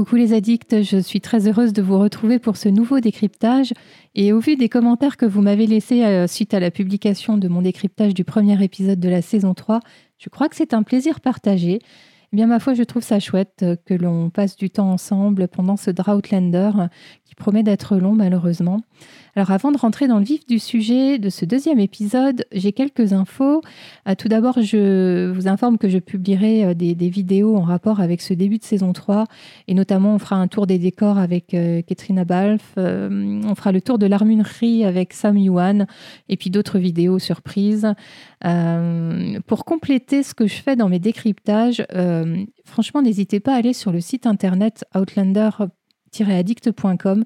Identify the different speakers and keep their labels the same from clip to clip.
Speaker 1: Coucou les addicts, je suis très heureuse de vous retrouver pour ce nouveau décryptage. Et au vu des commentaires que vous m'avez laissés euh, suite à la publication de mon décryptage du premier épisode de la saison 3, je crois que c'est un plaisir partagé. Eh bien, ma foi, je trouve ça chouette euh, que l'on passe du temps ensemble pendant ce Droughtlander qui promet d'être long, malheureusement. Alors avant de rentrer dans le vif du sujet de ce deuxième épisode, j'ai quelques infos. Euh, tout d'abord, je vous informe que je publierai euh, des, vidéos en rapport avec ce début de saison 3 et notamment on fera un tour des décors avec euh, Katrina Balf, on fera le tour de l'armurerie avec Sam Yuan et puis d'autres vidéos surprises. pour compléter ce que je fais dans mes décryptages, franchement, n'hésitez pas à aller sur le site internet Outlander addict.com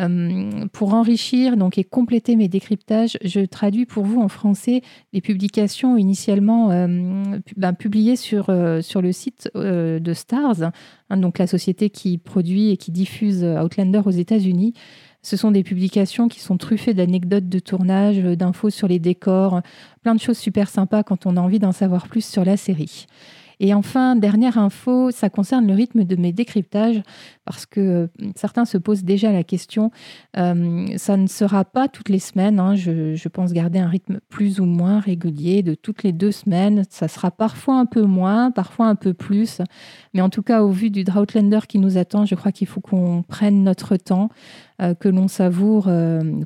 Speaker 1: euh, pour enrichir donc et compléter mes décryptages, je traduis pour vous en français les publications initialement euh, ben, publiées sur, euh, sur le site de Stars, hein, donc la société qui produit et qui diffuse Outlander aux États-Unis. Ce sont des publications qui sont truffées d'anecdotes de tournage, d'infos sur les décors, plein de choses super sympas quand on a envie d'en savoir plus sur la série. Et enfin, dernière info, ça concerne le rythme de mes décryptages, parce que euh, certains se posent déjà la question. Euh, ça ne sera pas toutes les semaines. Hein. je, pense garder un rythme plus ou moins régulier de toutes les deux semaines. Ça sera parfois un peu moins, parfois un peu plus. Mais en tout cas, au vu du Droughtlander qui nous attend, je crois qu'il faut qu'on prenne notre temps. Euh, que l'on savoure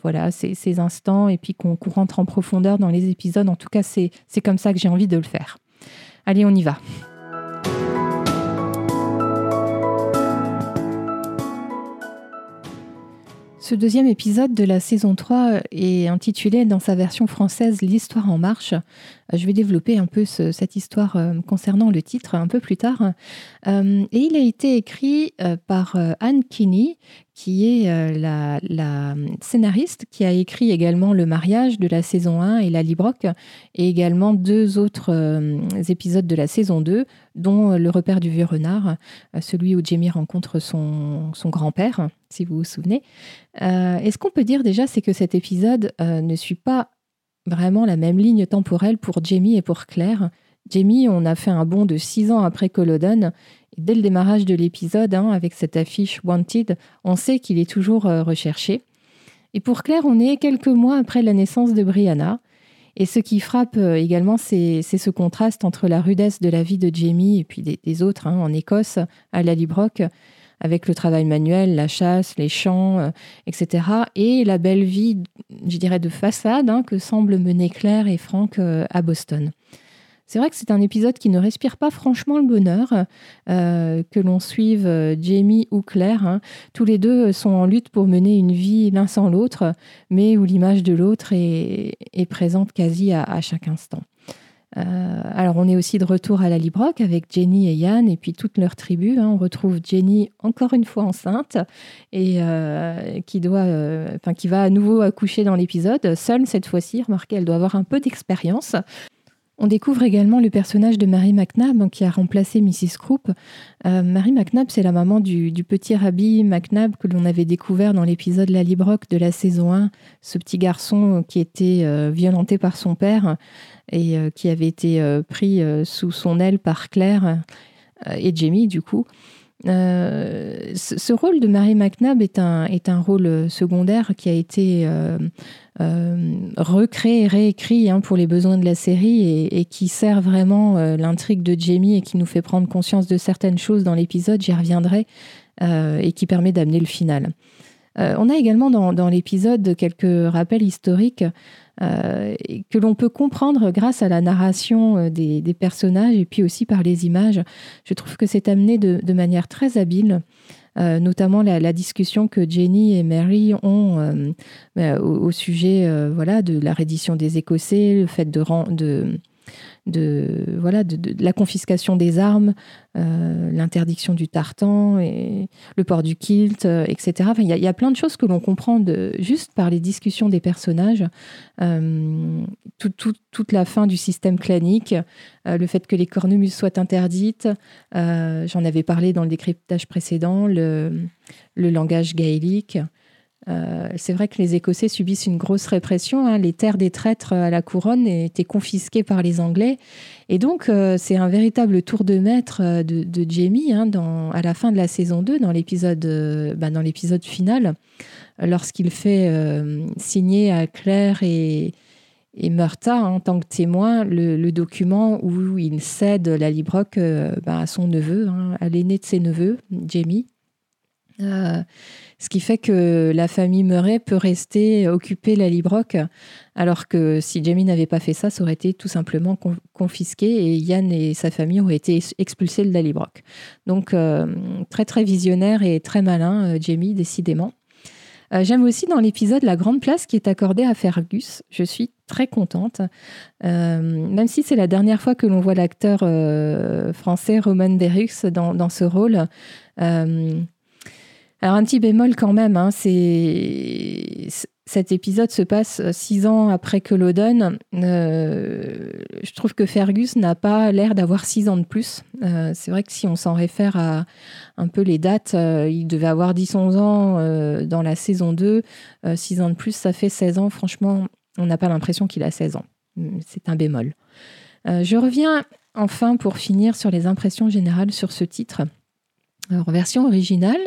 Speaker 1: voilà, ces, ces, instants et puis qu'on rentre en profondeur dans les épisodes. En tout cas, c'est comme ça que j'ai envie de le faire. Allez, on y va. Ce deuxième épisode de la saison 3 est intitulé dans sa version française L'histoire en marche. Je vais développer un peu cette histoire euh, concernant le titre un peu plus tard. Euh, et il a été écrit euh, par Anne Kinney, qui est la, scénariste qui a écrit également Le mariage de la saison 1 et La Librock, et également deux autres épisodes de la saison 2, dont Le repère du vieux renard, celui où Jamie rencontre son, son grand-père, si vous vous souvenez. et ce qu'on peut dire déjà, c'est que cet épisode ne suit pas vraiment la même ligne temporelle pour Jamie et pour Claire. Jamie, on a fait un bond de six ans après Culloden. Dès le démarrage de l'épisode, hein, avec cette affiche Wanted, on sait qu'il est toujours euh, recherché. Et pour Claire, on est quelques mois après la naissance de Brianna. Et ce qui frappe euh, également, c'est ce contraste entre la rudesse de la vie de Jamie et puis des, autres hein, en Écosse, à la Librock, avec le travail manuel, la chasse, les champs, euh, etc. Et la belle vie, je dirais, de façade hein, que semblent mener Claire et Frank euh, à Boston. C'est vrai que c'est un épisode qui ne respire pas franchement le bonheur, euh, que l'on suive Jamie ou Claire. Hein. Tous les deux sont en lutte pour mener une vie l'un sans l'autre, mais où l'image de l'autre est, présente quasi à chaque instant. Euh, alors, on est aussi de retour à la Librock avec Jenny et Yann et puis toute leur tribu. Hein. On retrouve Jenny encore une fois enceinte et euh, qui, euh, qui va à nouveau accoucher dans l'épisode. Seule cette fois-ci, remarquez, elle doit avoir un peu d'expérience. On découvre également le personnage de Mary McNabb hein, qui a remplacé Mrs. Croup. Mary McNabb, c'est la maman du, petit Rabbi McNabb que l'on avait découvert dans l'épisode La Librock de la saison 1, ce petit garçon qui était violenté par son père et euh, qui avait été euh, pris euh, sous son aile par Claire et Jamie, du coup. Ce, rôle de Mary McNabb est un, rôle secondaire qui a été recréé, réécrit hein, pour les besoins de la série et qui sert vraiment l'intrigue de Jamie et qui nous fait prendre conscience de certaines choses dans l'épisode, j'y reviendrai, et qui permet d'amener le final. On a également dans, l'épisode quelques rappels historiques euh, que l'on peut comprendre grâce à la narration euh, des, personnages et puis aussi par les images. Je trouve que c'est amené de, manière très habile. Euh, notamment la, discussion que Jenny et Mary ont au, sujet voilà, de la reddition des Écossais, le fait de, de de, voilà, de, la confiscation des armes, euh, l'interdiction du tartan, et le port du kilt, euh, etc. Il y, a plein de choses que l'on comprend juste par les discussions des personnages. Euh, toute la fin du système clanique, le fait que les cornemuses soient interdites, j'en avais parlé dans le décryptage précédent, le, le langage gaélique. Euh, c'est vrai que les Écossais subissent une grosse répression. Hein. Les terres des traîtres à la couronne étaient confisquées par les Anglais. Et donc, euh, c'est un véritable tour de maître euh, de, Jamie hein, à la fin de la saison 2, dans l'épisode bah, final, lorsqu'il fait signer à Claire et, et Murta, hein, en tant que témoin, le, document où il cède la Librock bah, à son neveu, à l'aîné de ses neveux, Jamie. Ce qui fait que la famille Murray peut rester occuper la Librock, alors que si Jamie n'avait pas fait ça, ça aurait été tout simplement confisqué et Yann et sa famille auraient été expulsés de la Librock. Donc euh, très très visionnaire et très malin, euh, Jamie, décidément. Euh, j'aime aussi dans l'épisode la grande place qui est accordée à Fergus. Je suis très contente, même si c'est la dernière fois que l'on voit l'acteur français Roman dans, dans ce rôle. Alors un petit bémol quand même, hein, c'est cet épisode se passe six ans après que l'Odon. Euh, je trouve que Fergus n'a pas l'air d'avoir six ans de plus. Euh, c'est vrai que si on s'en réfère à un peu les dates, euh, il devait avoir 10-11 ans dans la saison 2. Six ans de plus, ça fait 16 ans. Franchement, on n'a pas l'impression qu'il a 16 ans. C'est un bémol. je reviens enfin pour finir sur les impressions générales sur ce titre. Alors, version originale,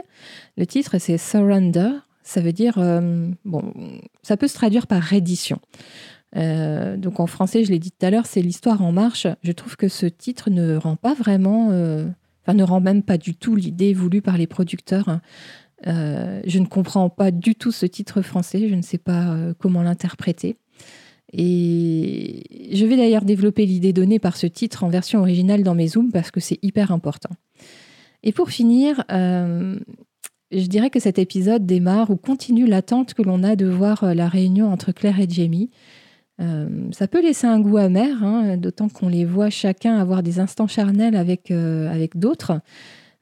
Speaker 1: le titre c'est Surrender. Ça veut dire, euh, bon, ça peut se traduire par reddition. Euh, donc en français, je l'ai dit tout à l'heure, c'est l'histoire en marche. Je trouve que ce titre ne rend pas vraiment, euh, enfin ne rend même pas du tout l'idée voulue par les producteurs. je ne comprends pas du tout ce titre français. Je ne sais pas comment l'interpréter. Et je vais d'ailleurs développer l'idée donnée par ce titre en version originale dans mes zooms parce que c'est hyper important. Et pour finir, euh, je dirais que cet épisode démarre ou continue l'attente que l'on a de voir euh, la réunion entre Claire et Jamie. Euh, ça peut laisser un goût amer, hein, d'autant qu'on les voit chacun avoir des instants charnels avec, d'autres.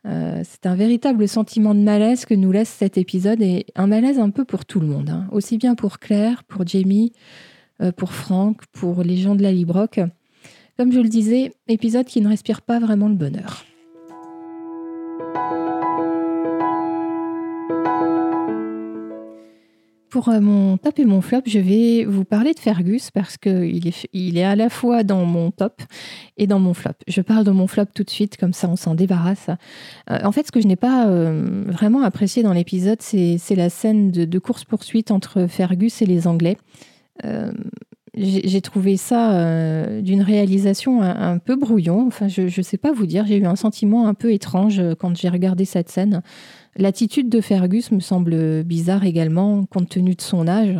Speaker 1: c'est un véritable sentiment de malaise que nous laisse cet épisode et un malaise un peu pour tout le monde, hein. aussi bien pour Claire, pour Jamie, pour Frank, pour les gens de la Librock. Comme je le disais, épisode qui ne respire pas vraiment le bonheur. Pour euh, mon top et mon flop, je vais vous parler de Fergus parce qu'il est, il est à la fois dans mon top et dans mon flop. Je parle de mon flop tout de suite, comme ça on s'en débarrasse. Euh, en fait, ce que je n'ai pas euh, vraiment apprécié dans l'épisode, c'est, la scène de, course-poursuite entre Fergus et les Anglais. j'ai, trouvé ça d'une réalisation un, un, peu brouillon. Enfin, je ne sais pas vous dire, j'ai eu un sentiment un peu étrange quand j'ai regardé cette scène. L'attitude de Fergus me semble bizarre également, compte tenu de son âge.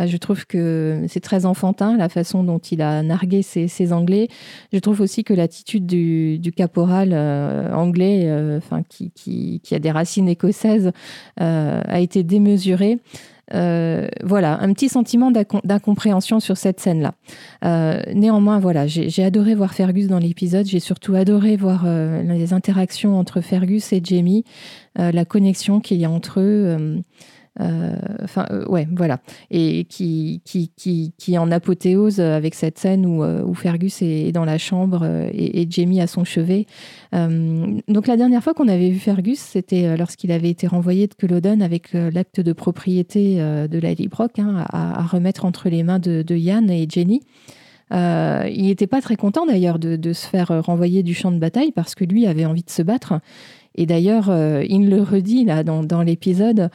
Speaker 1: Euh, je trouve que c'est très enfantin la façon dont il a nargué ses, Anglais. Je trouve aussi que l'attitude du, caporal euh, anglais, euh, enfin, qui, qui, a des racines écossaises, a été démesurée. Euh, voilà, un petit sentiment d'incompréhension sur cette scène-là. Euh, néanmoins, voilà, j'ai adoré voir Fergus dans l'épisode. J'ai surtout adoré voir euh, les interactions entre Fergus et Jamie, la connexion qu'il y a entre eux. Euh, enfin, euh, ouais, voilà. Et qui, qui, qui, qui, en apothéose avec cette scène où, euh, où Fergus est dans la chambre et, Jamie à son chevet. donc, la dernière fois qu'on avait vu Fergus, c'était lorsqu'il avait été renvoyé de Culloden avec l'acte de propriété de la Librock hein, à, remettre entre les mains de, de Yann et Jenny. Il n'était pas très content d'ailleurs de, se faire renvoyer du champ de bataille parce que lui avait envie de se battre. Et d'ailleurs, euh, il le redit là dans, dans l'épisode.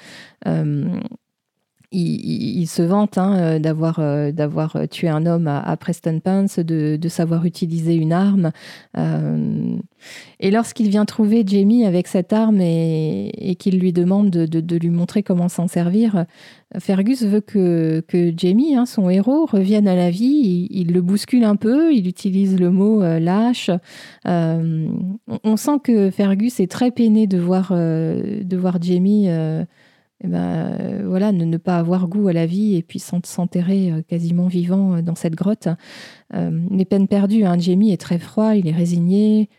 Speaker 1: Euh, il, se vante hein, euh, d'avoir d'avoir tué un homme à, Preston Pence, de, savoir utiliser une arme. et lorsqu'il vient trouver Jamie avec cette arme et, qu'il lui demande de, lui montrer comment s'en servir, Fergus veut que, Jamie, hein, son héros, revienne à la vie. Il, le bouscule un peu, il utilise le mot euh, lâche. Euh, on sent que Fergus est très peiné de voir, euh, de voir Jamie eh ben, voilà, ne, ne, pas avoir goût à la vie et puis s'enterrer quasiment vivant dans cette grotte. mais peine perdue, hein, Jamie est très froid, il est résigné.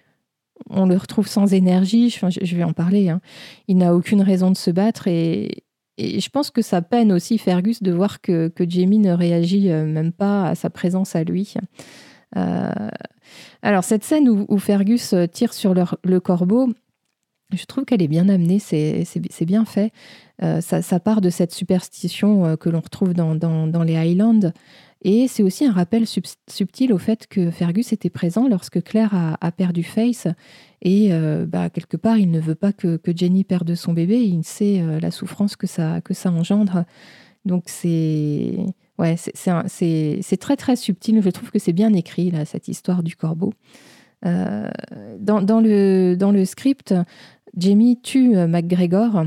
Speaker 1: On le retrouve sans énergie, enfin, je, vais en parler. Hein. Il n'a aucune raison de se battre et, et je pense que ça peine aussi Fergus de voir que, Jamie ne réagit euh, même pas à sa présence à lui. Euh, alors cette scène où, Fergus euh, tire sur le corbeau, je trouve qu'elle est bien amenée, c'est bien fait. Ça, part de cette superstition que l'on retrouve dans, dans, les Highlands. Et c'est aussi un rappel subtil au fait que Fergus était présent lorsque Claire a, perdu Face. Et bah, quelque part, il ne veut pas que, Jenny perde son bébé. Il sait la souffrance que ça, que ça engendre. Donc c'est ouais, c'est très très subtil. Je trouve que c'est bien écrit là, cette histoire du corbeau. Euh, dans, le, dans le script, Jamie tue euh, McGregor.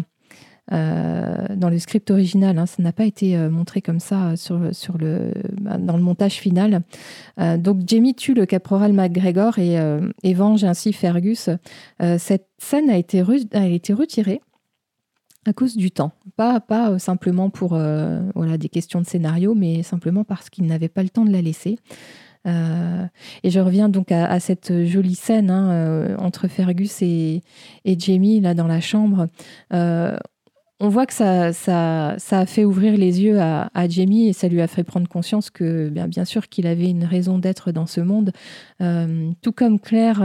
Speaker 1: Euh, dans le script original, hein, ça n'a pas été montré comme ça sur, sur le, bah, dans le montage final. donc Jamie tue le caporal McGregor et, et venge ainsi Fergus. cette scène a été, a été retirée à cause du temps. Pas, pas simplement pour voilà, des questions de scénario, mais simplement parce qu'il n'avait pas le temps de la laisser. Euh, et je reviens donc à, cette jolie scène hein, euh, entre Fergus et, et, Jamie là dans la chambre. Euh, on voit que ça, a fait ouvrir les yeux à, Jamie et ça lui a fait prendre conscience que, bien, sûr, qu'il avait une raison d'être dans ce monde. tout comme Claire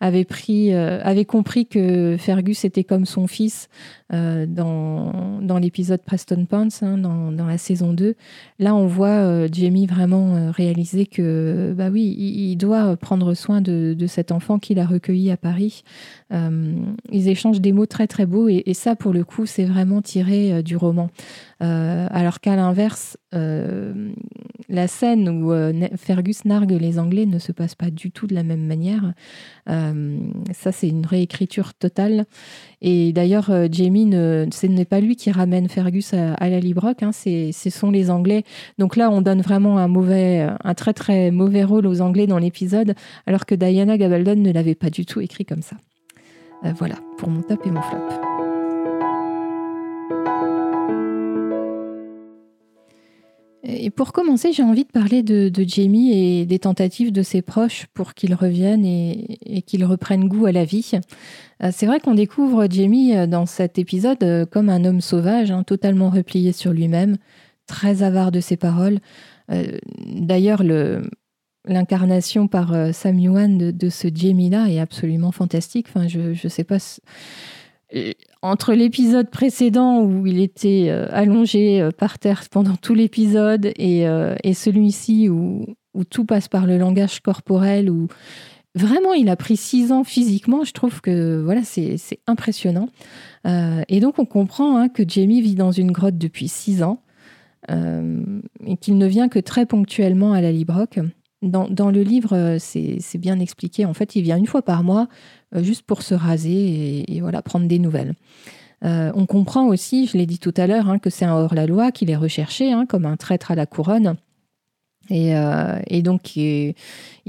Speaker 1: avait, pris, avait compris que Fergus était comme son fils, euh, dans, l'épisode Preston Pants, hein, dans, la saison 2. Là, on voit euh, Jamie vraiment euh, réaliser que, bah oui, il, doit prendre soin de, de cet enfant qu'il a recueilli à Paris. ils échangent des mots très très beaux et, et ça, pour le coup, c'est vraiment tiré du roman. Alors qu'à l'inverse, la scène où Fergus nargue les Anglais ne se passe pas du tout de la même manière. ça, c'est une réécriture totale. Et d'ailleurs, Jamie ce n'est pas lui qui ramène Fergus à, la Librock, hein, ce sont les Anglais. Donc là, on donne vraiment un mauvais, un très très mauvais rôle aux Anglais dans l'épisode, alors que Diana Gabaldon ne l'avait pas du tout écrit comme ça. Euh, voilà, pour mon top et mon flop. Et pour commencer, j'ai envie de parler de, Jamie et des tentatives de ses proches pour qu'il revienne et, qu'il reprenne goût à la vie. Euh, c'est vrai qu'on découvre Jamie euh, dans cet épisode euh, comme un homme sauvage, hein, totalement replié sur lui-même, très avare de ses paroles. D'ailleurs, l'incarnation par Sam Yuan de, ce Jamie-là est absolument fantastique. Enfin, je ne sais pas entre l'épisode précédent où il était allongé par terre pendant tout l'épisode et, celui-ci où, tout passe par le langage corporel, où vraiment, il a pris six ans physiquement. Je trouve que voilà, c'est impressionnant. Euh, et donc, on comprend hein, que Jamie vit dans une grotte depuis six ans euh, et qu'il ne vient que très ponctuellement à la Librock. Dans, le livre, euh, c'est bien expliqué. En fait, il vient une fois par mois juste pour se raser et, voilà, prendre des nouvelles. on comprend aussi, je l'ai dit tout à l'heure, hein, que c'est un hors-la-loi, qu'il est recherché hein, comme un traître à la couronne. Euh, et, donc, il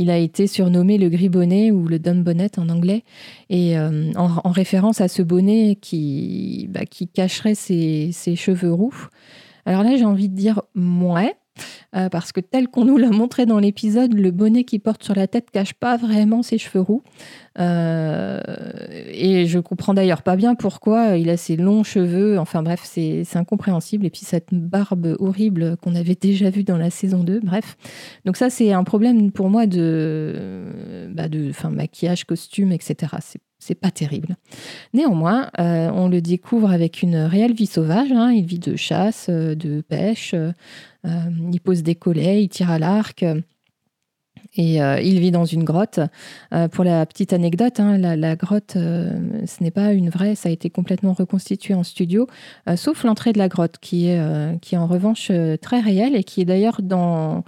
Speaker 1: a été surnommé le gris bonnet ou le dumb bonnet en anglais, et euh, en, référence à ce bonnet qui, bah, cacherait ses, ses, cheveux roux. Alors là, j'ai envie de dire ouais, euh, parce que tel qu'on nous l'a montré dans l'épisode, le bonnet qu'il porte sur la tête cache pas vraiment ses cheveux roux. Euh, et je comprends d'ailleurs pas bien pourquoi il a ces longs cheveux. Enfin bref, c'est incompréhensible. Et puis cette barbe horrible qu'on avait déjà vue dans la saison 2. Bref. Donc ça, c'est un problème pour moi de, bah de maquillage, costume, etc. C'est pas terrible. Néanmoins, euh, on le découvre avec une réelle vie sauvage. Hein. Il vit de chasse, de pêche. Euh, il pose des collets, il tire à l'arc. Et euh, il vit dans une grotte. Euh, pour la petite anecdote, hein, la, grotte, ce n'est pas une vraie, ça a été complètement reconstitué en studio, sauf l'entrée de la grotte, qui est, qui est en revanche très réelle et qui est d'ailleurs dans,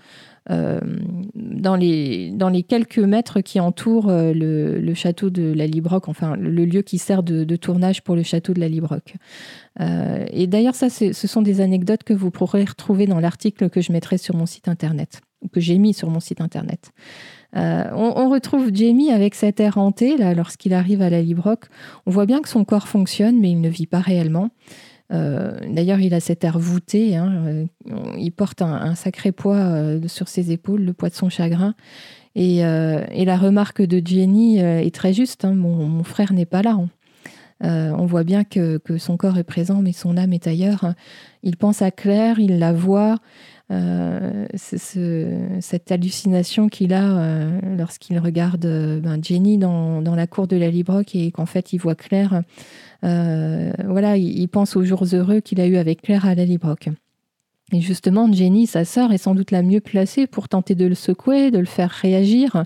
Speaker 1: dans, les, dans les quelques mètres qui entourent le, château de la Librock, enfin le lieu qui sert de, tournage pour le château de la Librock. Euh, et d'ailleurs, ça, ce sont des anecdotes que vous pourrez retrouver dans l'article que je mettrai sur mon site internet, que j'ai mis sur mon site internet. Euh, on, retrouve Jamie avec cet air hanté, là, lorsqu'il arrive à la Librock. On voit bien que son corps fonctionne, mais il ne vit pas réellement. Euh, d'ailleurs, il a cet air voûté. Hein, il porte un, sacré poids sur ses épaules, le poids de son chagrin. Et, la remarque de Jenny est très juste. Hein, mon, frère n'est pas là. Hein. on voit bien que, son corps est présent, mais son âme est ailleurs. Il pense à Claire, il la voit. cette hallucination qu'il a lorsqu'il regarde ben, Jenny dans, la cour de la Librock et qu'en fait il voit Claire. Voilà, il, pense aux jours heureux qu'il a eu avec Claire à. Et justement, Jenny, sa sœur, est sans doute la mieux placée pour tenter de le secouer, de le faire réagir.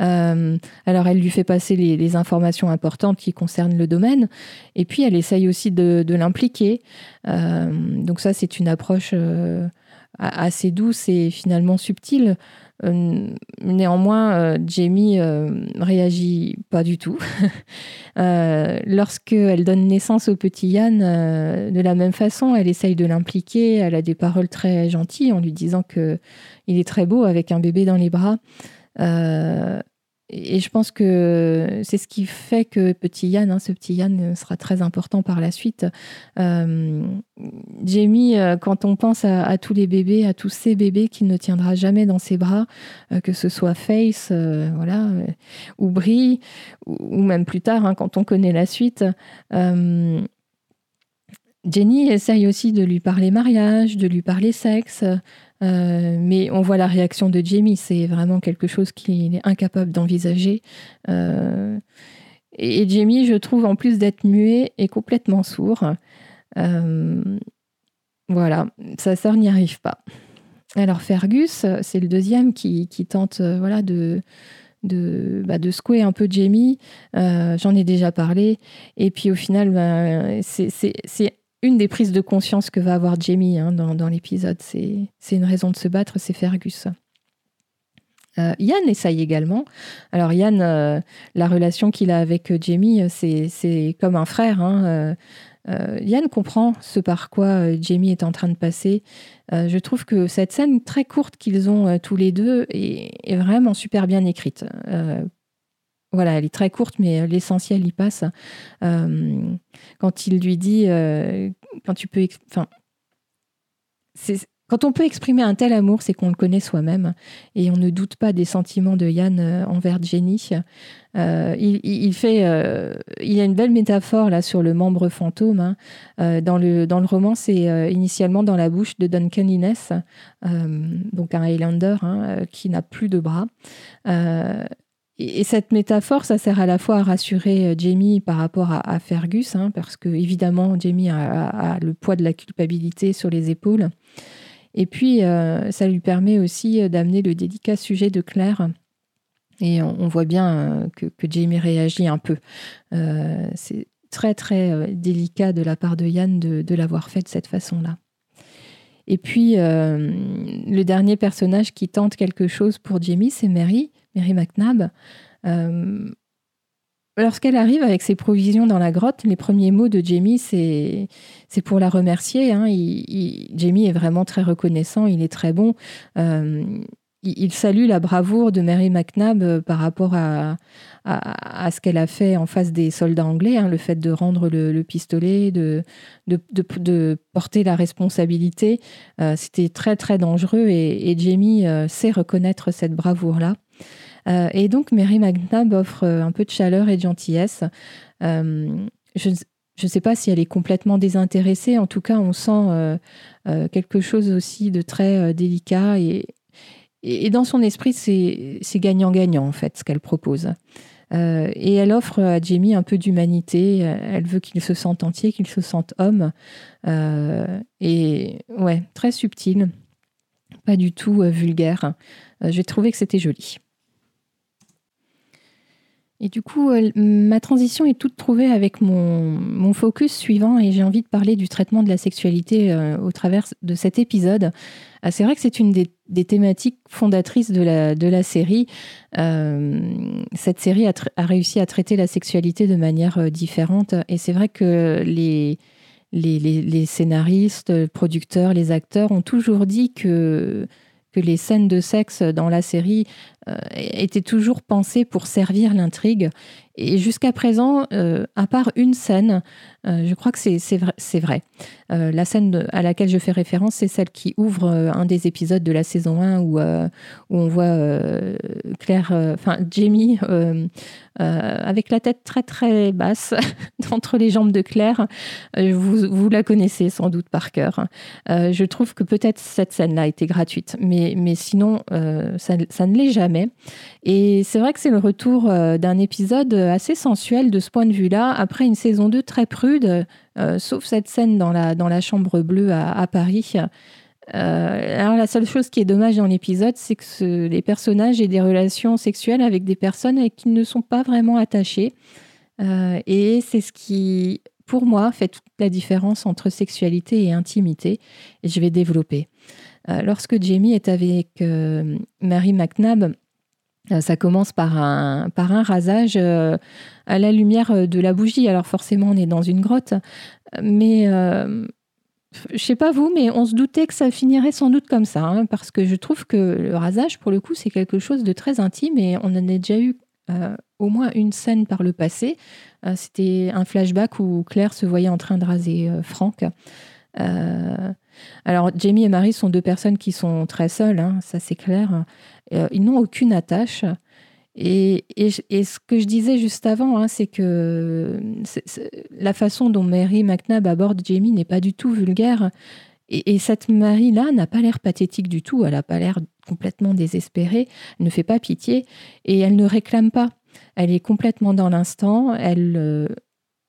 Speaker 1: Euh, alors, elle lui fait passer les, informations importantes qui concernent le domaine, et puis elle essaye aussi de, l'impliquer. Euh, donc ça, c'est une approche euh, assez douce et finalement subtile. Euh, néanmoins, euh, Jamie euh, réagit pas du tout. Lorsqu'elle donne naissance au petit Yann, de la même façon, elle essaye de l'impliquer. Elle a des paroles très gentilles en lui disant que il est très beau avec un bébé dans les bras. Et je pense que c'est ce qui fait que petit Yann, hein, ce petit Yann sera très important par la suite. Euh, Jamie, euh, quand on pense à, tous les bébés, à tous ces bébés qu'il ne tiendra jamais dans ses bras, euh, que ce soit Face, voilà, ou Brie, ou, même plus tard, hein, quand on connaît la suite. Jenny essaye aussi de lui parler mariage, de lui parler sexe, euh, mais on voit la réaction de Jamie, c'est vraiment quelque chose qu'il est incapable d'envisager. Euh, et, Jamie, je trouve, en plus d'être muet, est complètement sourd. Euh, voilà, sa sœur n'y arrive pas. Alors Fergus, c'est le deuxième qui, tente voilà, de, de, bah, secouer un peu Jamie. J'en ai déjà parlé. Et puis au final, bah, c'est une des prises de conscience que va avoir Jamie hein, dans, l'épisode. C'est une raison de se battre, c'est Fergus. Euh, Yann essaye également. Alors Yann, euh, la relation qu'il a avec Jamie, c'est comme un frère. Hein. Euh, Yann comprend ce par quoi Jamie est en train de passer. je trouve que cette scène très courte qu'ils ont tous les deux est, vraiment super bien écrite voilà, elle est très courte, mais euh, l'essentiel y passe. Euh, quand il lui dit, euh, quand tu peux, on peut exprimer un tel amour, c'est qu'on le connaît soi-même et on ne doute pas des sentiments de Yann envers Jenny. il, fait, y a une belle métaphore là sur le membre fantôme. Hein. dans, le, dans le roman, c'est initialement dans la bouche de Duncan Innes, donc un Highlander hein, qui n'a plus de bras. Et, cette métaphore, ça sert à la fois à rassurer euh, Jamie par rapport à, Fergus, hein, parce que évidemment, Jamie a, le poids de la culpabilité sur les épaules. Et puis, euh, ça lui permet aussi euh, d'amener le délicat sujet de Claire. Et on, voit bien que, Jamie réagit un peu. C'est très, très délicat de la part de Yann de, de l'avoir fait de cette façon-là. Et puis, le dernier personnage qui tente quelque chose pour Jamie, c'est Mary. Mary McNabb. Euh, lorsqu'elle arrive avec ses provisions dans la grotte, les premiers mots de Jamie, c'est, pour la remercier. Hein. Jamie est vraiment très reconnaissant, il est très bon. Euh, il, salue la bravoure de Mary McNabb euh, par rapport à, ce qu'elle a fait en face des soldats anglais, hein, le fait de rendre le, pistolet, de porter la responsabilité. c'était très très dangereux et, et Jamie sait reconnaître cette bravoure-là. Euh, et donc, Mary McNabb offre euh, un peu de chaleur et de gentillesse. Euh, je ne sais pas si elle est complètement désintéressée. En tout cas, on sent quelque chose aussi de très délicat. Et, dans son esprit, c'est gagnant-gagnant, en fait, ce qu'elle propose. et elle offre à Jamie un peu d'humanité. Elle veut qu'il se sente entier, qu'il se sente homme. et ouais, très subtil, pas du tout vulgaire. J'ai trouvé que c'était joli. Et du coup, euh, ma transition est toute trouvée avec mon, focus suivant et j'ai envie de parler du traitement de la sexualité euh, au travers de cet épisode. Ah, c'est vrai que c'est une des, thématiques fondatrices de la, de la série. Euh, cette série a, réussi à traiter la sexualité de manière différente et c'est vrai que les, les, les scénaristes, producteurs, les acteurs ont toujours dit que que les scènes de sexe dans la série euh, étaient toujours pensées pour servir l'intrigue. Et jusqu'à présent, à part une scène, je crois que c'est vrai. vrai. la scène à laquelle je fais référence, c'est celle qui ouvre un des épisodes de la saison 1 où, où on voit Claire, enfin Jamie, avec la tête très très basse entre les jambes de Claire. Vous, vous, la connaissez sans doute par cœur. je trouve que peut-être cette scène-là était gratuite, mais, mais sinon, ça, ça ne l'est jamais. Et c'est vrai que c'est le retour d'un épisode assez sensuel de ce point de vue-là, après une saison 2 très prude, euh, sauf cette scène dans la, dans la chambre bleue à, Paris. Euh, alors la seule chose qui est dommage dans l'épisode, c'est que les personnages aient des relations sexuelles avec des personnes qui ne sont pas vraiment attachés. Euh, et c'est ce qui, pour moi, fait toute la différence entre sexualité et intimité. Et je vais développer. lorsque Jamie est avec Mary McNabb, euh, ça commence par un, rasage euh, à la lumière euh, de la bougie. Alors forcément, on est dans une grotte, mais je je sais pas vous, mais on se doutait que ça finirait sans doute comme ça, hein, parce que je trouve que le rasage, pour le coup, c'est quelque chose de très intime et on en a déjà eu au moins une scène par le passé. C'était un flashback où Claire se voyait en train de raser Franck. Alors, Jamie et Marie sont deux personnes qui sont très seules, hein, ça c'est clair. Euh, ils n'ont aucune attache. Et, ce que je disais juste avant, hein, c'est que la façon dont Mary McNabb aborde Jamie n'est pas du tout vulgaire. Et, cette Marie-là n'a pas l'air pathétique du tout. Elle n'a pas l'air complètement désespérée. Elle ne fait pas pitié et elle ne réclame pas. Elle est complètement dans l'instant. Elle, euh,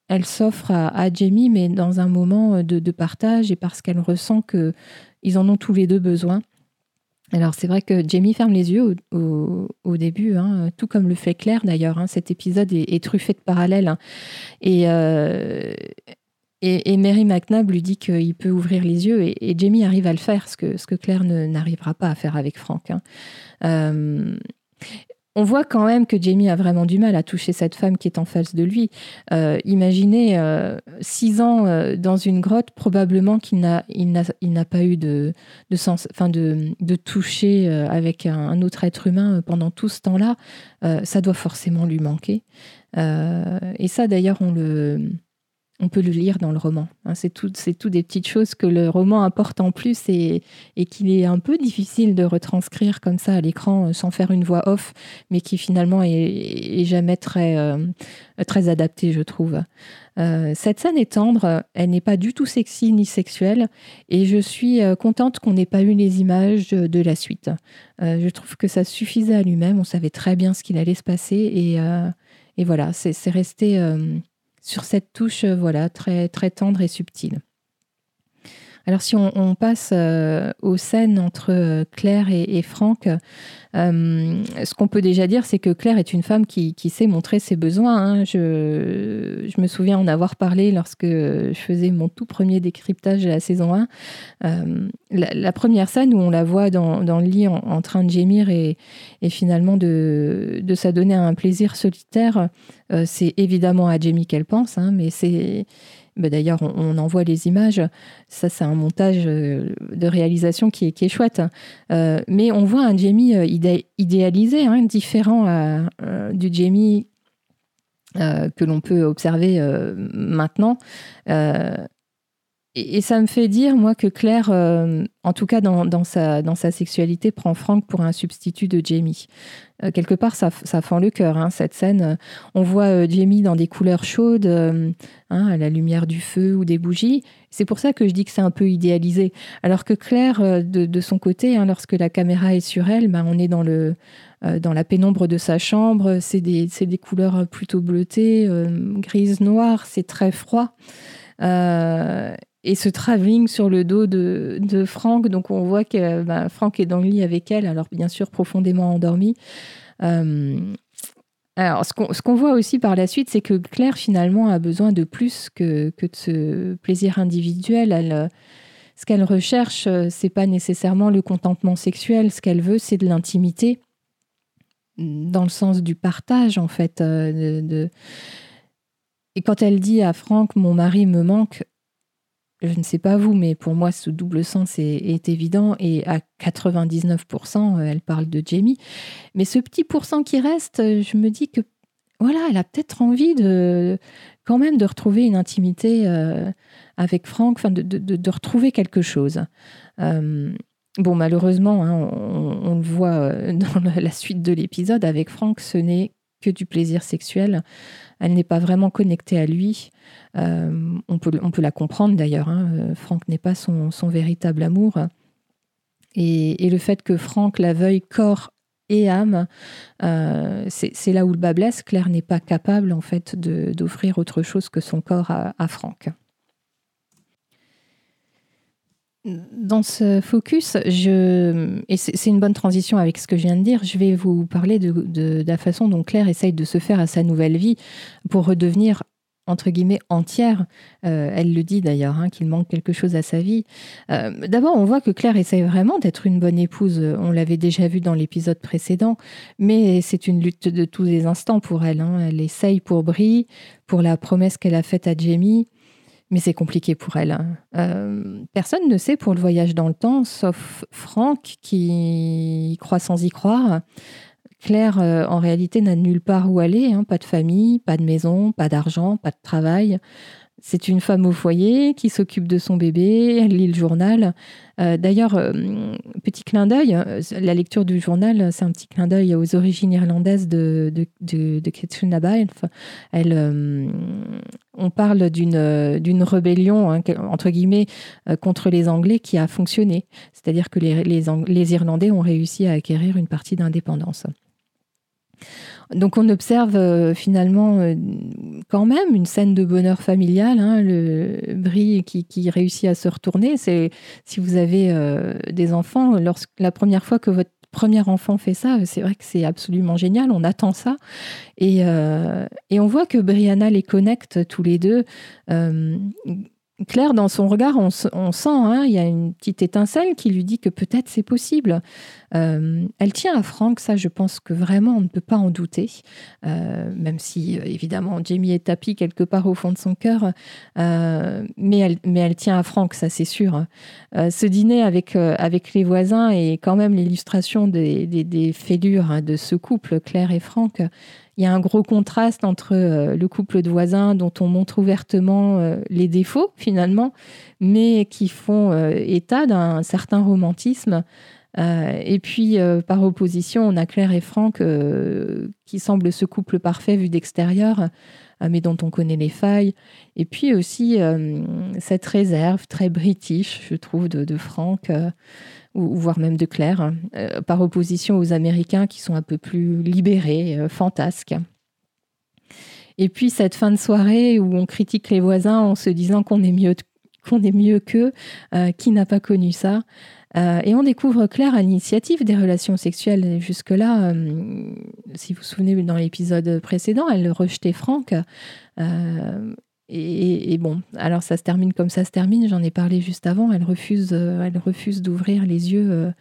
Speaker 1: elle s'offre à, Jamie, mais dans un moment de, de partage et parce qu'elle ressent qu'ils en ont tous les deux besoin. Alors c'est vrai que Jamie ferme les yeux au, début, hein, tout comme le fait Claire d'ailleurs. Hein. cet épisode est, truffé de parallèles. Hein. Euh, et, et, Mary McNabb lui dit qu'il peut ouvrir les yeux et, Jamie arrive à le faire, ce que, ce que Claire n'arrivera pas à faire avec Frank. Euh, on voit quand même que Jamie a vraiment du mal à toucher cette femme qui est en face de lui. Euh, imaginez euh, six ans euh, dans une grotte, probablement qu'il n'a, il n'a, pas eu de, de sens, enfin de, de toucher avec un, autre être humain pendant tout ce temps-là. ça doit forcément lui manquer. et ça, d'ailleurs, on le on peut le lire dans le roman. Hein. c'est tout, c'est tout des petites choses que le roman apporte en plus et, qu'il est un peu difficile de retranscrire comme ça à l'écran euh, sans faire une voix off, mais qui finalement est, jamais très, euh, très adaptée, je trouve. Euh, cette scène est tendre, elle n'est pas du tout sexy ni sexuelle, et je suis contente qu'on n'ait pas eu les images de, la suite. je trouve que ça suffisait à lui-même, on savait très bien ce qu'il allait se passer, et, et voilà, c'est resté sur cette touche euh, voilà très très tendre et subtile. Alors si on, passe euh, aux scènes entre euh, Claire et, Franck, ce qu'on peut déjà dire, c'est que Claire est une femme qui, sait montrer ses besoins. Hein. Je, me souviens en avoir parlé lorsque je faisais mon tout premier décryptage de la saison 1. La, première scène où on la voit dans, le lit en, train de gémir et, finalement de, de s'adonner à un plaisir solitaire, c'est évidemment à Jamie qu'elle pense, hein, mais c'est bah, d'ailleurs, on, envoie les images. Ça, c'est un montage euh, de réalisation qui est, chouette. Euh, mais on voit un Jamie euh, idéalisé, hein, différent du Jamie que l'on peut observer maintenant. Et, ça me fait dire, moi, que Claire, euh, en tout cas dans, sa, dans sa sexualité, prend Frank pour un substitut de Jamie. Euh, quelque part, ça, ça fend le cœur, hein, cette scène. On voit euh, Jamie dans des couleurs chaudes, hein, à la lumière du feu ou des bougies. C'est pour ça que je dis que c'est un peu idéalisé. Alors que Claire, de, son côté, hein, lorsque la caméra est sur elle, ben, on est dans le dans la pénombre de sa chambre, c'est des, des, couleurs plutôt bleutées, grises, noires, c'est très froid. Et ce travelling sur le dos de, de Franck. Donc on voit que bah, Franck est dans le lit avec elle, alors bien sûr profondément endormi. Euh, alors ce qu'on voit aussi par la suite, c'est que Claire finalement a besoin de plus que, que de ce plaisir individuel. Elle, ce qu'elle recherche, c'est pas nécessairement le contentement sexuel. Ce qu'elle veut, c'est de l'intimité, dans le sens du partage en fait. Euh, Et quand elle dit à Franck, mon mari me manque, je ne sais pas vous, mais pour moi, ce double sens est, évident et à 99%, euh, elle parle de Jamie. Mais ce petit pourcent qui reste, euh, je me dis que voilà, elle a peut-être envie de quand même de retrouver une intimité avec Franck, enfin de, retrouver quelque chose. bon, malheureusement, hein, on, le voit dans la suite de l'épisode avec Franck, ce n'est que du plaisir sexuel. Elle n'est pas vraiment connectée à lui. on, peut, on peut la comprendre d'ailleurs. Hein. Franck n'est pas son, véritable amour. Et, le fait que Franck la veuille corps et âme. Euh, c'est là où le bas blesse. Claire n'est pas capable en fait d'offrir autre chose que son corps à, Franck. Dans ce focus, et c'est une bonne transition avec ce que je viens de dire, je vais vous parler de, de la façon dont Claire essaye de se faire à sa nouvelle vie pour redevenir entre guillemets entière. Euh, elle le dit d'ailleurs, hein, qu'il manque quelque chose à sa vie. Euh, d'abord, on voit que Claire essaye vraiment d'être une bonne épouse. On l'avait déjà vu dans l'épisode précédent, mais c'est une lutte de tous les instants pour elle. Hein. Elle essaye pour Brie, pour la promesse qu'elle a faite à Jamie. Mais c'est compliqué pour elle. Hein. Euh, personne ne sait pour le voyage dans le temps, sauf Franck qui croit sans y croire. Claire, euh, en réalité, n'a nulle part où aller, hein. pas de famille, pas de maison, pas d'argent, pas de travail. C'est une femme au foyer qui s'occupe de son bébé, elle lit le journal. Euh, d'ailleurs, euh, petit clin d'œil, la lecture du journal, c'est un petit clin d'œil aux origines irlandaises de, de, on parle d'une rébellion, hein, entre guillemets, contre les Anglais qui a fonctionné. C'est-à-dire que les Irlandais ont réussi à acquérir une partie d'indépendance. Donc on observe euh, finalement euh, quand même une scène de bonheur familial, hein, le Brie qui, réussit à se retourner. C'est si vous avez euh, des enfants, lorsque la première fois que votre premier enfant fait ça, c'est vrai que c'est absolument génial. On attend ça et, et, on voit que Brianna les connecte tous les deux. Claire, dans son regard, on, sent, hein, il y a une petite étincelle qui lui dit que peut-être c'est possible. Euh, elle tient à Franck, ça je pense que vraiment on ne peut pas en douter, euh, même si euh, évidemment Jamie est tapis quelque part au fond de son cœur, mais, elle, mais elle tient à Franck, ça c'est sûr. ce dîner avec, avec les voisins est quand même l'illustration des, des, fêlures hein, de ce couple, Claire et Franck il y a un gros contraste entre euh, le couple de voisins dont on montre ouvertement euh, les défauts finalement, mais qui font euh, état d'un certain romantisme. et puis, par opposition, on a Claire et Franck qui semblent ce couple parfait vu d'extérieur, mais dont on connaît les failles. Et puis aussi cette réserve très british, je trouve, de, de Franck ou, voire même de Claire, hein, euh, par opposition aux Américains qui sont un peu plus libérés, euh, fantasques. Et puis cette fin de soirée où on critique les voisins en se disant qu'on est mieux qu'on est mieux qu'eux, euh, qui n'a pas connu ça. et on découvre Claire à l'initiative des relations sexuelles. Jusque-là, si vous vous souvenez dans l'épisode précédent, elle rejetait Franck. Et, bon, alors ça se termine comme ça se termine, j'en ai parlé juste avant, elle refuse, euh, elle refuse d'ouvrir les yeux euh,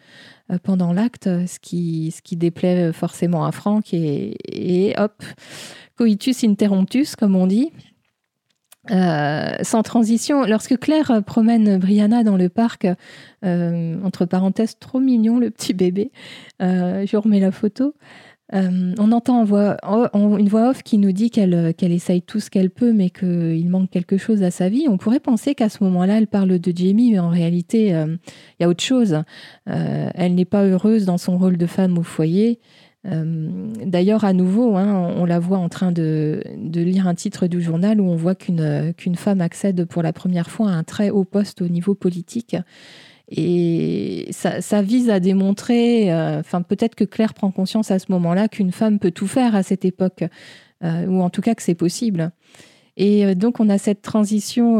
Speaker 1: euh, pendant l'acte, ce qui, ce déplaît forcément à Franck, et, hop, coitus interruptus, comme on dit. sans transition, lorsque Claire promène Brianna dans le parc, entre parenthèses, trop mignon le petit bébé, je remets la photo, euh, on entend une voix off qui nous dit qu'elle qu'elle essaye tout ce qu'elle peut, mais qu'il manque quelque chose à sa vie. On pourrait penser qu'à ce moment-là, elle parle de Jamie, mais en réalité, euh, il y a autre chose. Euh, elle n'est pas heureuse dans son rôle de femme au foyer. D'ailleurs, à nouveau, hein, on la voit en train de, lire un titre du journal où on voit qu'une femme accède pour la première fois à un très haut poste au niveau politique. Et ça, vise à démontrer, euh, enfin peut-être que Claire prend conscience à ce moment-là qu'une femme peut tout faire à cette époque, euh, ou en tout cas que c'est possible. Et euh, donc on a cette transition,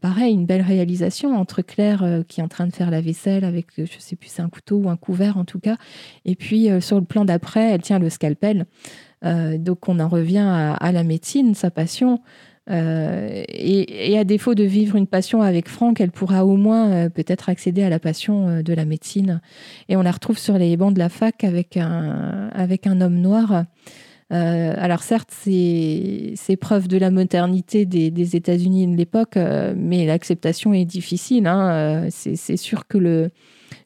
Speaker 1: pareil, une belle réalisation entre Claire qui est en train de faire la vaisselle avec, je sais plus, c'est un couteau ou un couvert en tout cas, et puis sur le plan d'après, elle tient le scalpel. donc on en revient à la médecine, sa passion. Euh, et, à défaut de vivre une passion avec Franck, elle pourra au moins euh, peut-être accéder à la passion euh, de la médecine. Et on la retrouve sur les bancs de la fac avec un, avec un homme noir. alors certes, c'est preuve de la modernité des, États-Unis de l'époque, mais l'acceptation est difficile. Hein. C'est sûr que le,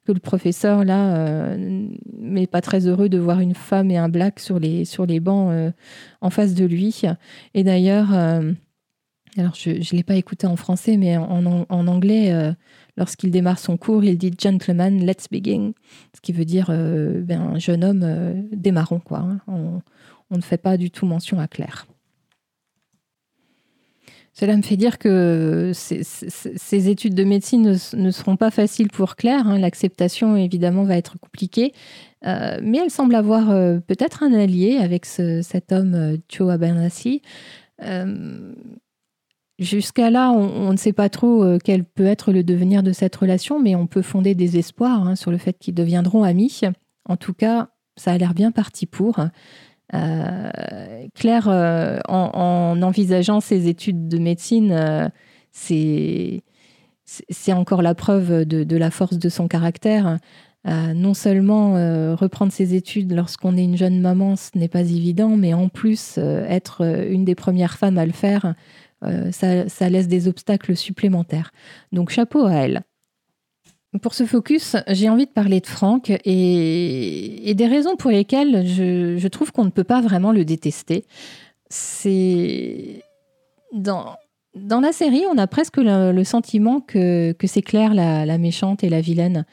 Speaker 1: que le professeur là n'est pas très heureux de voir une femme et un black sur les sur les bancs en face de lui. Et d'ailleurs, alors je ne l'ai pas écouté en français, mais en, anglais lorsqu'il démarre son cours, il dit Gentleman, let's begin, ce qui veut dire euh, ben, jeune homme, euh, démarrons. Quoi, hein. on, ne fait pas du tout mention à Claire. Cela me fait dire que ces, études de médecine ne, seront pas faciles pour Claire. Hein. L'acceptation, évidemment, va être compliquée. Euh, mais elle semble avoir peut-être un allié avec cet homme, Joe Abernathy. Jusqu'à là, on, ne sait pas trop euh, quel peut être le devenir de cette relation, mais on peut fonder des espoirs hein, sur le fait qu'ils deviendront amis. En tout cas, ça a l'air bien parti pour. Euh, Claire, euh, en, envisageant ses études de médecine, c'est encore la preuve de, la force de son caractère. non seulement reprendre ses études lorsqu'on est une jeune maman, ce n'est pas évident, mais en plus être une des premières femmes à le faire, euh, ça, laisse des obstacles supplémentaires. Donc chapeau à elle. Pour ce focus, j'ai envie de parler de Franck et, des raisons pour lesquelles je, trouve qu'on ne peut pas vraiment le détester. C'est dans, dans la série, on a presque le, sentiment que, que c'est Claire la, méchante et la vilaine.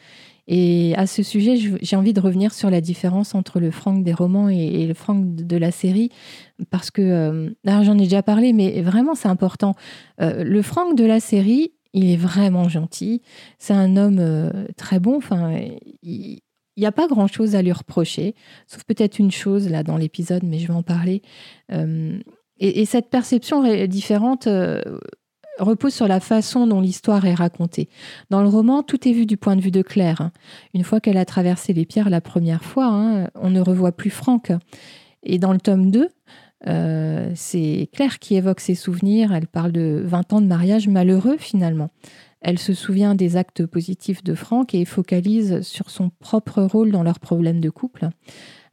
Speaker 1: Et à ce sujet, j'ai envie de revenir sur la différence entre le Franck des romans et, le Franck de la série, parce que, euh, j'en ai déjà parlé, mais vraiment c'est important. Euh, le Franck de la série, il est vraiment gentil. C'est un homme euh, très bon. Enfin, il n'y a pas grand-chose à lui reprocher, sauf peut-être une chose là dans l'épisode, mais je vais en parler. Et, et, cette perception différente repose sur la façon dont l'histoire est racontée. Dans le roman, tout est vu du point de vue de Claire. Une fois qu'elle a traversé les pierres la première fois, hein, on ne revoit plus Franck. Et dans le tome 2, euh, c'est Claire qui évoque ses souvenirs. Elle parle de 20 ans de mariage malheureux finalement. Elle se souvient des actes positifs de Franck et focalise sur son propre rôle dans leur problème de couple.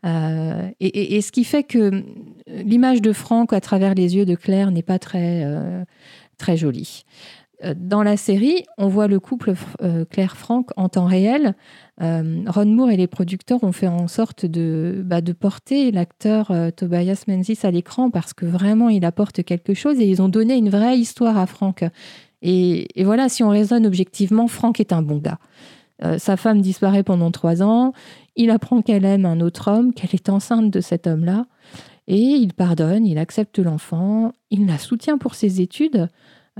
Speaker 1: Euh, et, ce qui fait que l'image de Franck à travers les yeux de Claire n'est pas très, euh, très jolie. Euh, dans la série, on voit le couple euh, Claire-Franck en temps réel. Euh, Ron Moore et les producteurs ont fait en sorte de, bah, de porter l'acteur Tobias Menzies à l'écran parce que vraiment il apporte quelque chose et ils ont donné une vraie histoire à Franck. Et, voilà, si on raisonne objectivement, Franck est un bon gars. sa femme disparaît pendant trois ans. Il apprend qu'elle aime un autre homme, qu'elle est enceinte de cet homme-là. Et il pardonne, il accepte l'enfant, il la soutient pour ses études,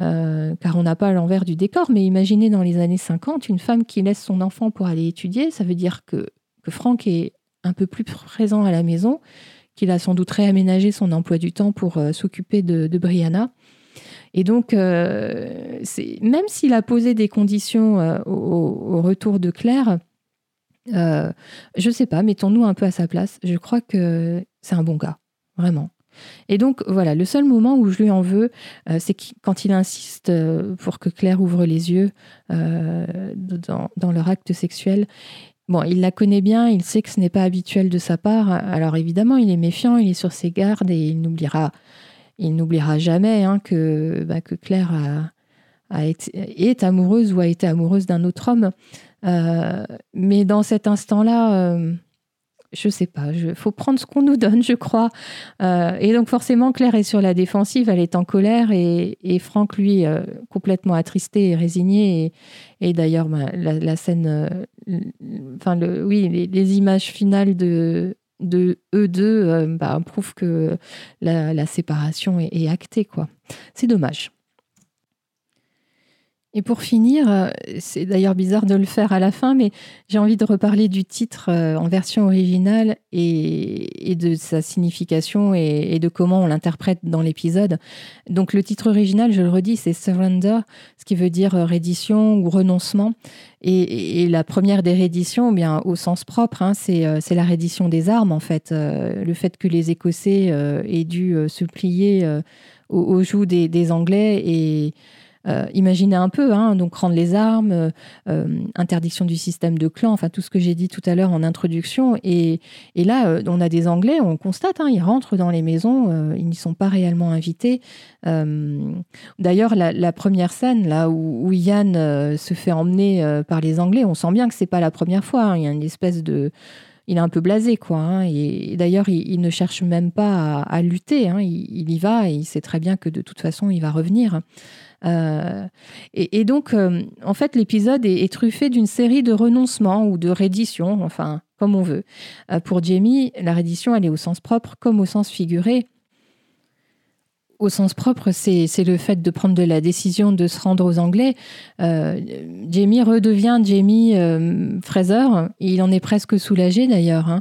Speaker 1: euh, car on n'a pas l'envers du décor, mais imaginez dans les années 50, une femme qui laisse son enfant pour aller étudier, ça veut dire que, que Franck est un peu plus présent à la maison, qu'il a sans doute réaménagé son emploi du temps pour euh, s'occuper de, Brianna. Et donc, euh, même s'il a posé des conditions au, retour de Claire, je ne sais pas, mettons-nous un peu à sa place. Je crois que c'est un bon gars vraiment. Et donc voilà, le seul moment où je lui en veux, euh, c'est quand il insiste euh, pour que Claire ouvre les yeux euh, dans, leur acte sexuel. Bon, il la connaît bien, il sait que ce n'est pas habituel de sa part. Alors évidemment, il est méfiant, il est sur ses gardes et il n'oubliera, jamais hein, que, bah, que Claire est amoureuse ou a été amoureuse d'un autre homme. mais dans cet instant-là, je sais pas, il faut prendre ce qu'on nous donne, je crois. Euh, et donc forcément, Claire est sur la défensive, elle est en colère, et, Franck, lui, euh, complètement attristé et résigné. Et, d'ailleurs, bah, la, scène, euh, enfin, oui, les, images finales de, eux deux bah, prouvent que la, séparation est, est actée, quoi. C'est dommage. Et pour finir, euh, c'est d'ailleurs bizarre de le faire à la fin, mais j'ai envie de reparler du titre euh, en version originale et, de sa signification et, de comment on l'interprète dans l'épisode. Donc le titre original, je le redis, c'est Surrender, ce qui veut dire euh, reddition ou renoncement. Et, la première des redditions, bien au sens propre, hein, c'est la reddition des armes en fait. le fait que les Écossais aient dû se plier aux, joues des, des Anglais et imaginez un peu, hein, donc rendre les armes, interdiction du système de clan, enfin tout ce que j'ai dit tout à l'heure en introduction. Et, là, on a des Anglais, on constate, hein, ils rentrent dans les maisons, ils n'y sont pas réellement invités. D'ailleurs, la, première scène, là où, Yann se fait emmener par les Anglais, on sent bien que c'est pas la première fois. Hein. il y a une espèce de il est un peu blasé, quoi. Et, d'ailleurs, il, ne cherche même pas à, lutter. Il, y va et il sait très bien que de toute façon, il va revenir. Euh, et, donc, euh, en fait, l'épisode est, truffé d'une série de renoncements ou de redditions, enfin, comme on veut. Euh, pour Jamie, la reddition, elle est au sens propre comme au sens figuré au sens propre, c'est le fait de prendre de la décision de se rendre aux Anglais. Jamie redevient Jamie Fraser. Il en est presque soulagé d'ailleurs. Hein.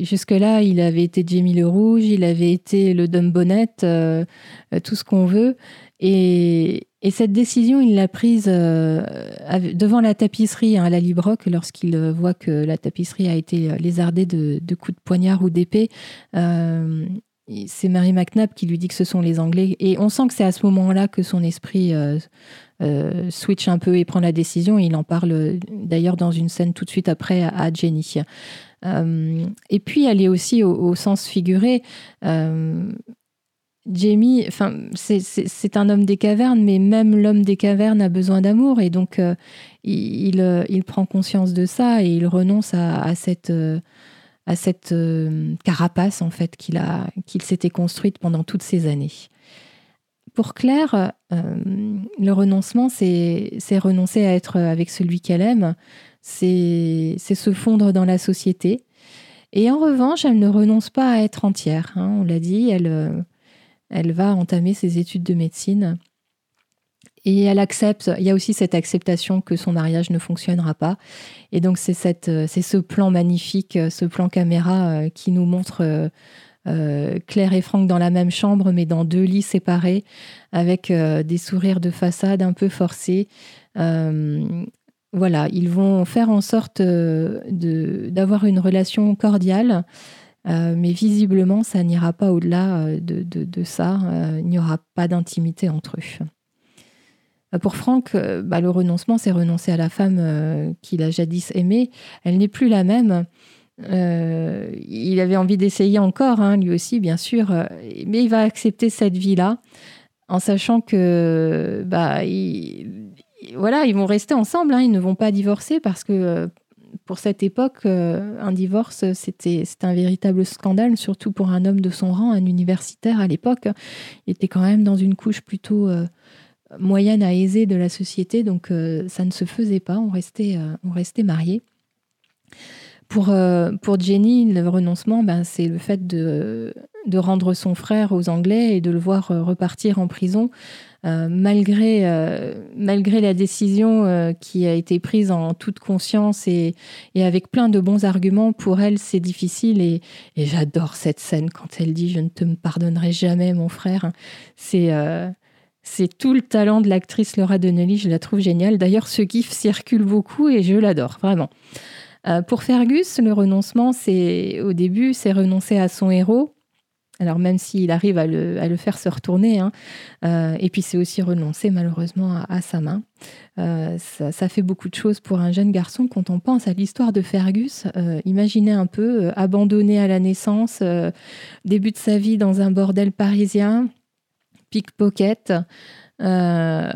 Speaker 1: Jusque-là, il avait été Jamie le Rouge, il avait été le Dumb Bonnet, tout ce qu'on veut. Et, cette décision, il l'a prise devant la tapisserie hein, à la Librock lorsqu'il voit que la tapisserie a été lézardée de, coups de poignard ou d'épée c'est Mary McNabb qui lui dit que ce sont les Anglais. Et on sent que c'est à ce moment-là que son esprit euh, euh, switch un peu et prend la décision. il en parle d'ailleurs dans une scène tout de suite après à, Jenny. Euh, et puis, elle est aussi au, sens figuré. Jamie, enfin, c'est un homme des cavernes, mais même l'homme des cavernes a besoin d'amour. Et donc, il, il, prend conscience de ça et il renonce à cette euh, carapace en fait qu'il s'était construite pendant toutes ces années. Pour Claire, euh, le renoncement, c'est renoncer à être avec celui qu'elle aime, c'est se fondre dans la société. Et en revanche, elle ne renonce pas à être entière. Hein, on l'a dit, elle, euh, elle va entamer ses études de médecine et elle accepte, il y a aussi cette acceptation que son mariage ne fonctionnera pas. Et donc c'est ce plan magnifique, ce plan caméra euh, qui nous montre euh, euh, Claire et Franck dans la même chambre, mais dans deux lits séparés, avec des sourires de façade un peu forcés. voilà, ils vont faire en sorte d'avoir une relation cordiale. Mais visiblement, ça n'ira pas au-delà de, de, ça. il n'y aura pas d'intimité entre eux. Euh, pour Franck, euh, bah, le renoncement, c'est renoncer à la femme euh, qu'il a jadis aimée. Elle n'est plus la même. il avait envie d'essayer encore, hein, lui aussi, bien sûr, mais il va accepter cette vie-là en sachant que bah, voilà, ils vont rester ensemble, hein, ils ne vont pas divorcer parce que pour cette époque, un divorce, c'était un véritable scandale, surtout pour un homme de son rang, un universitaire à l'époque. Il était quand même dans une couche plutôt moyenne à aisée de la société, donc euh, ça ne se faisait pas, on restait, euh, on restait mariés. Pour, euh, pour Jenny, le renoncement, ben, c'est le fait de, de rendre son frère aux Anglais et de le voir repartir en prison, malgré, malgré la décision qui a été prise en toute conscience et, et, avec plein de bons arguments. Pour elle, c'est difficile et, j'adore cette scène quand elle dit Je ne te pardonnerai jamais, mon frère. C'est c'est tout le talent de l'actrice Laura Donnelly, je la trouve géniale. D'ailleurs, ce gif circule beaucoup et je l'adore, vraiment. Euh, pour Fergus, le renoncement, c'est au début, c'est renoncer à son héros. Alors même s'il arrive à le, faire se retourner, hein. euh, et puis c'est aussi renoncer malheureusement à, sa main. Euh, ça, fait beaucoup de choses pour un jeune garçon quand on pense à l'histoire de Fergus. imaginez un peu, abandonné à la naissance, début de sa vie dans un bordel parisien, pickpocket. Euh,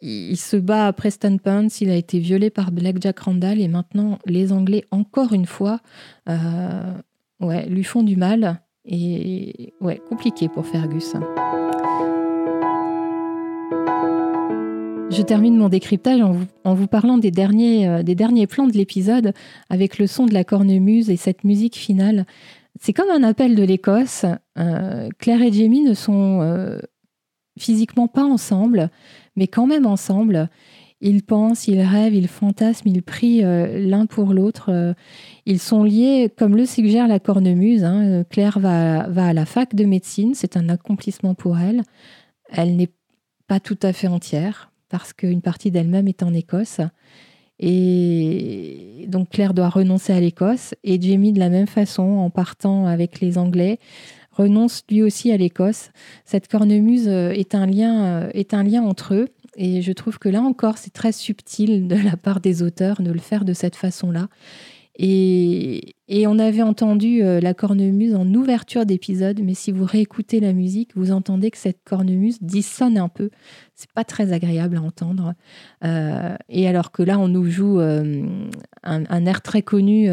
Speaker 1: il se bat à Preston Pants, il a été violé par Black Jack Randall et maintenant les Anglais, encore une fois, euh, lui font du mal et ouais, compliqué pour Fergus. Je termine mon décryptage en vous, en vous parlant des derniers, euh, des derniers plans de l'épisode avec le son de la cornemuse et cette musique finale c'est comme un appel de l'Écosse. Euh, Claire et Jamie ne sont euh, physiquement pas ensemble, mais quand même ensemble. Ils pensent, ils rêvent, ils fantasment, ils prient euh, l'un pour l'autre. ils sont liés, comme le suggère la cornemuse. Hein. Claire va, va à la fac de médecine, c'est un accomplissement pour elle. Elle n'est pas tout à fait entière, parce qu'une partie d'elle-même est en Écosse. Et donc Claire doit renoncer à l'Écosse et Jamie de la même façon en partant avec les Anglais renonce lui aussi à l'Écosse. Cette cornemuse est un lien, est un lien entre eux. Et je trouve que là encore, c'est très subtil de la part des auteurs de le faire de cette façon-là. Et, on avait entendu euh, la cornemuse en ouverture d'épisode, mais si vous réécoutez la musique, vous entendez que cette cornemuse dissonne un peu. C'est pas très agréable à entendre. Euh, et alors que là, on nous joue euh, un, air très connu.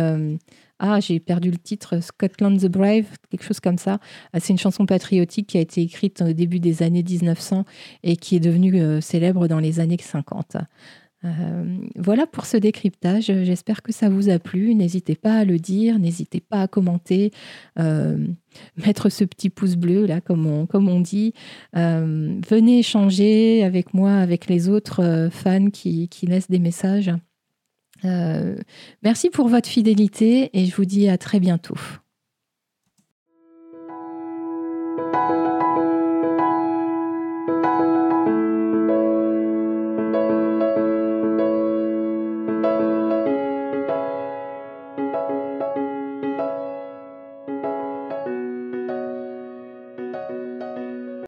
Speaker 1: Ah, j'ai perdu le titre, Scotland the Brave, quelque chose comme ça. C'est une chanson patriotique qui a été écrite au début des années 1900 et qui est devenue célèbre dans les années 50. Euh, voilà pour ce décryptage. J'espère que ça vous a plu. N'hésitez pas à le dire, n'hésitez pas à commenter, euh, mettre ce petit pouce bleu là, comme on, dit. Euh, venez échanger avec moi, avec les autres fans qui, qui, laissent des messages. Merci pour votre fidélité et je vous dis à très bientôt.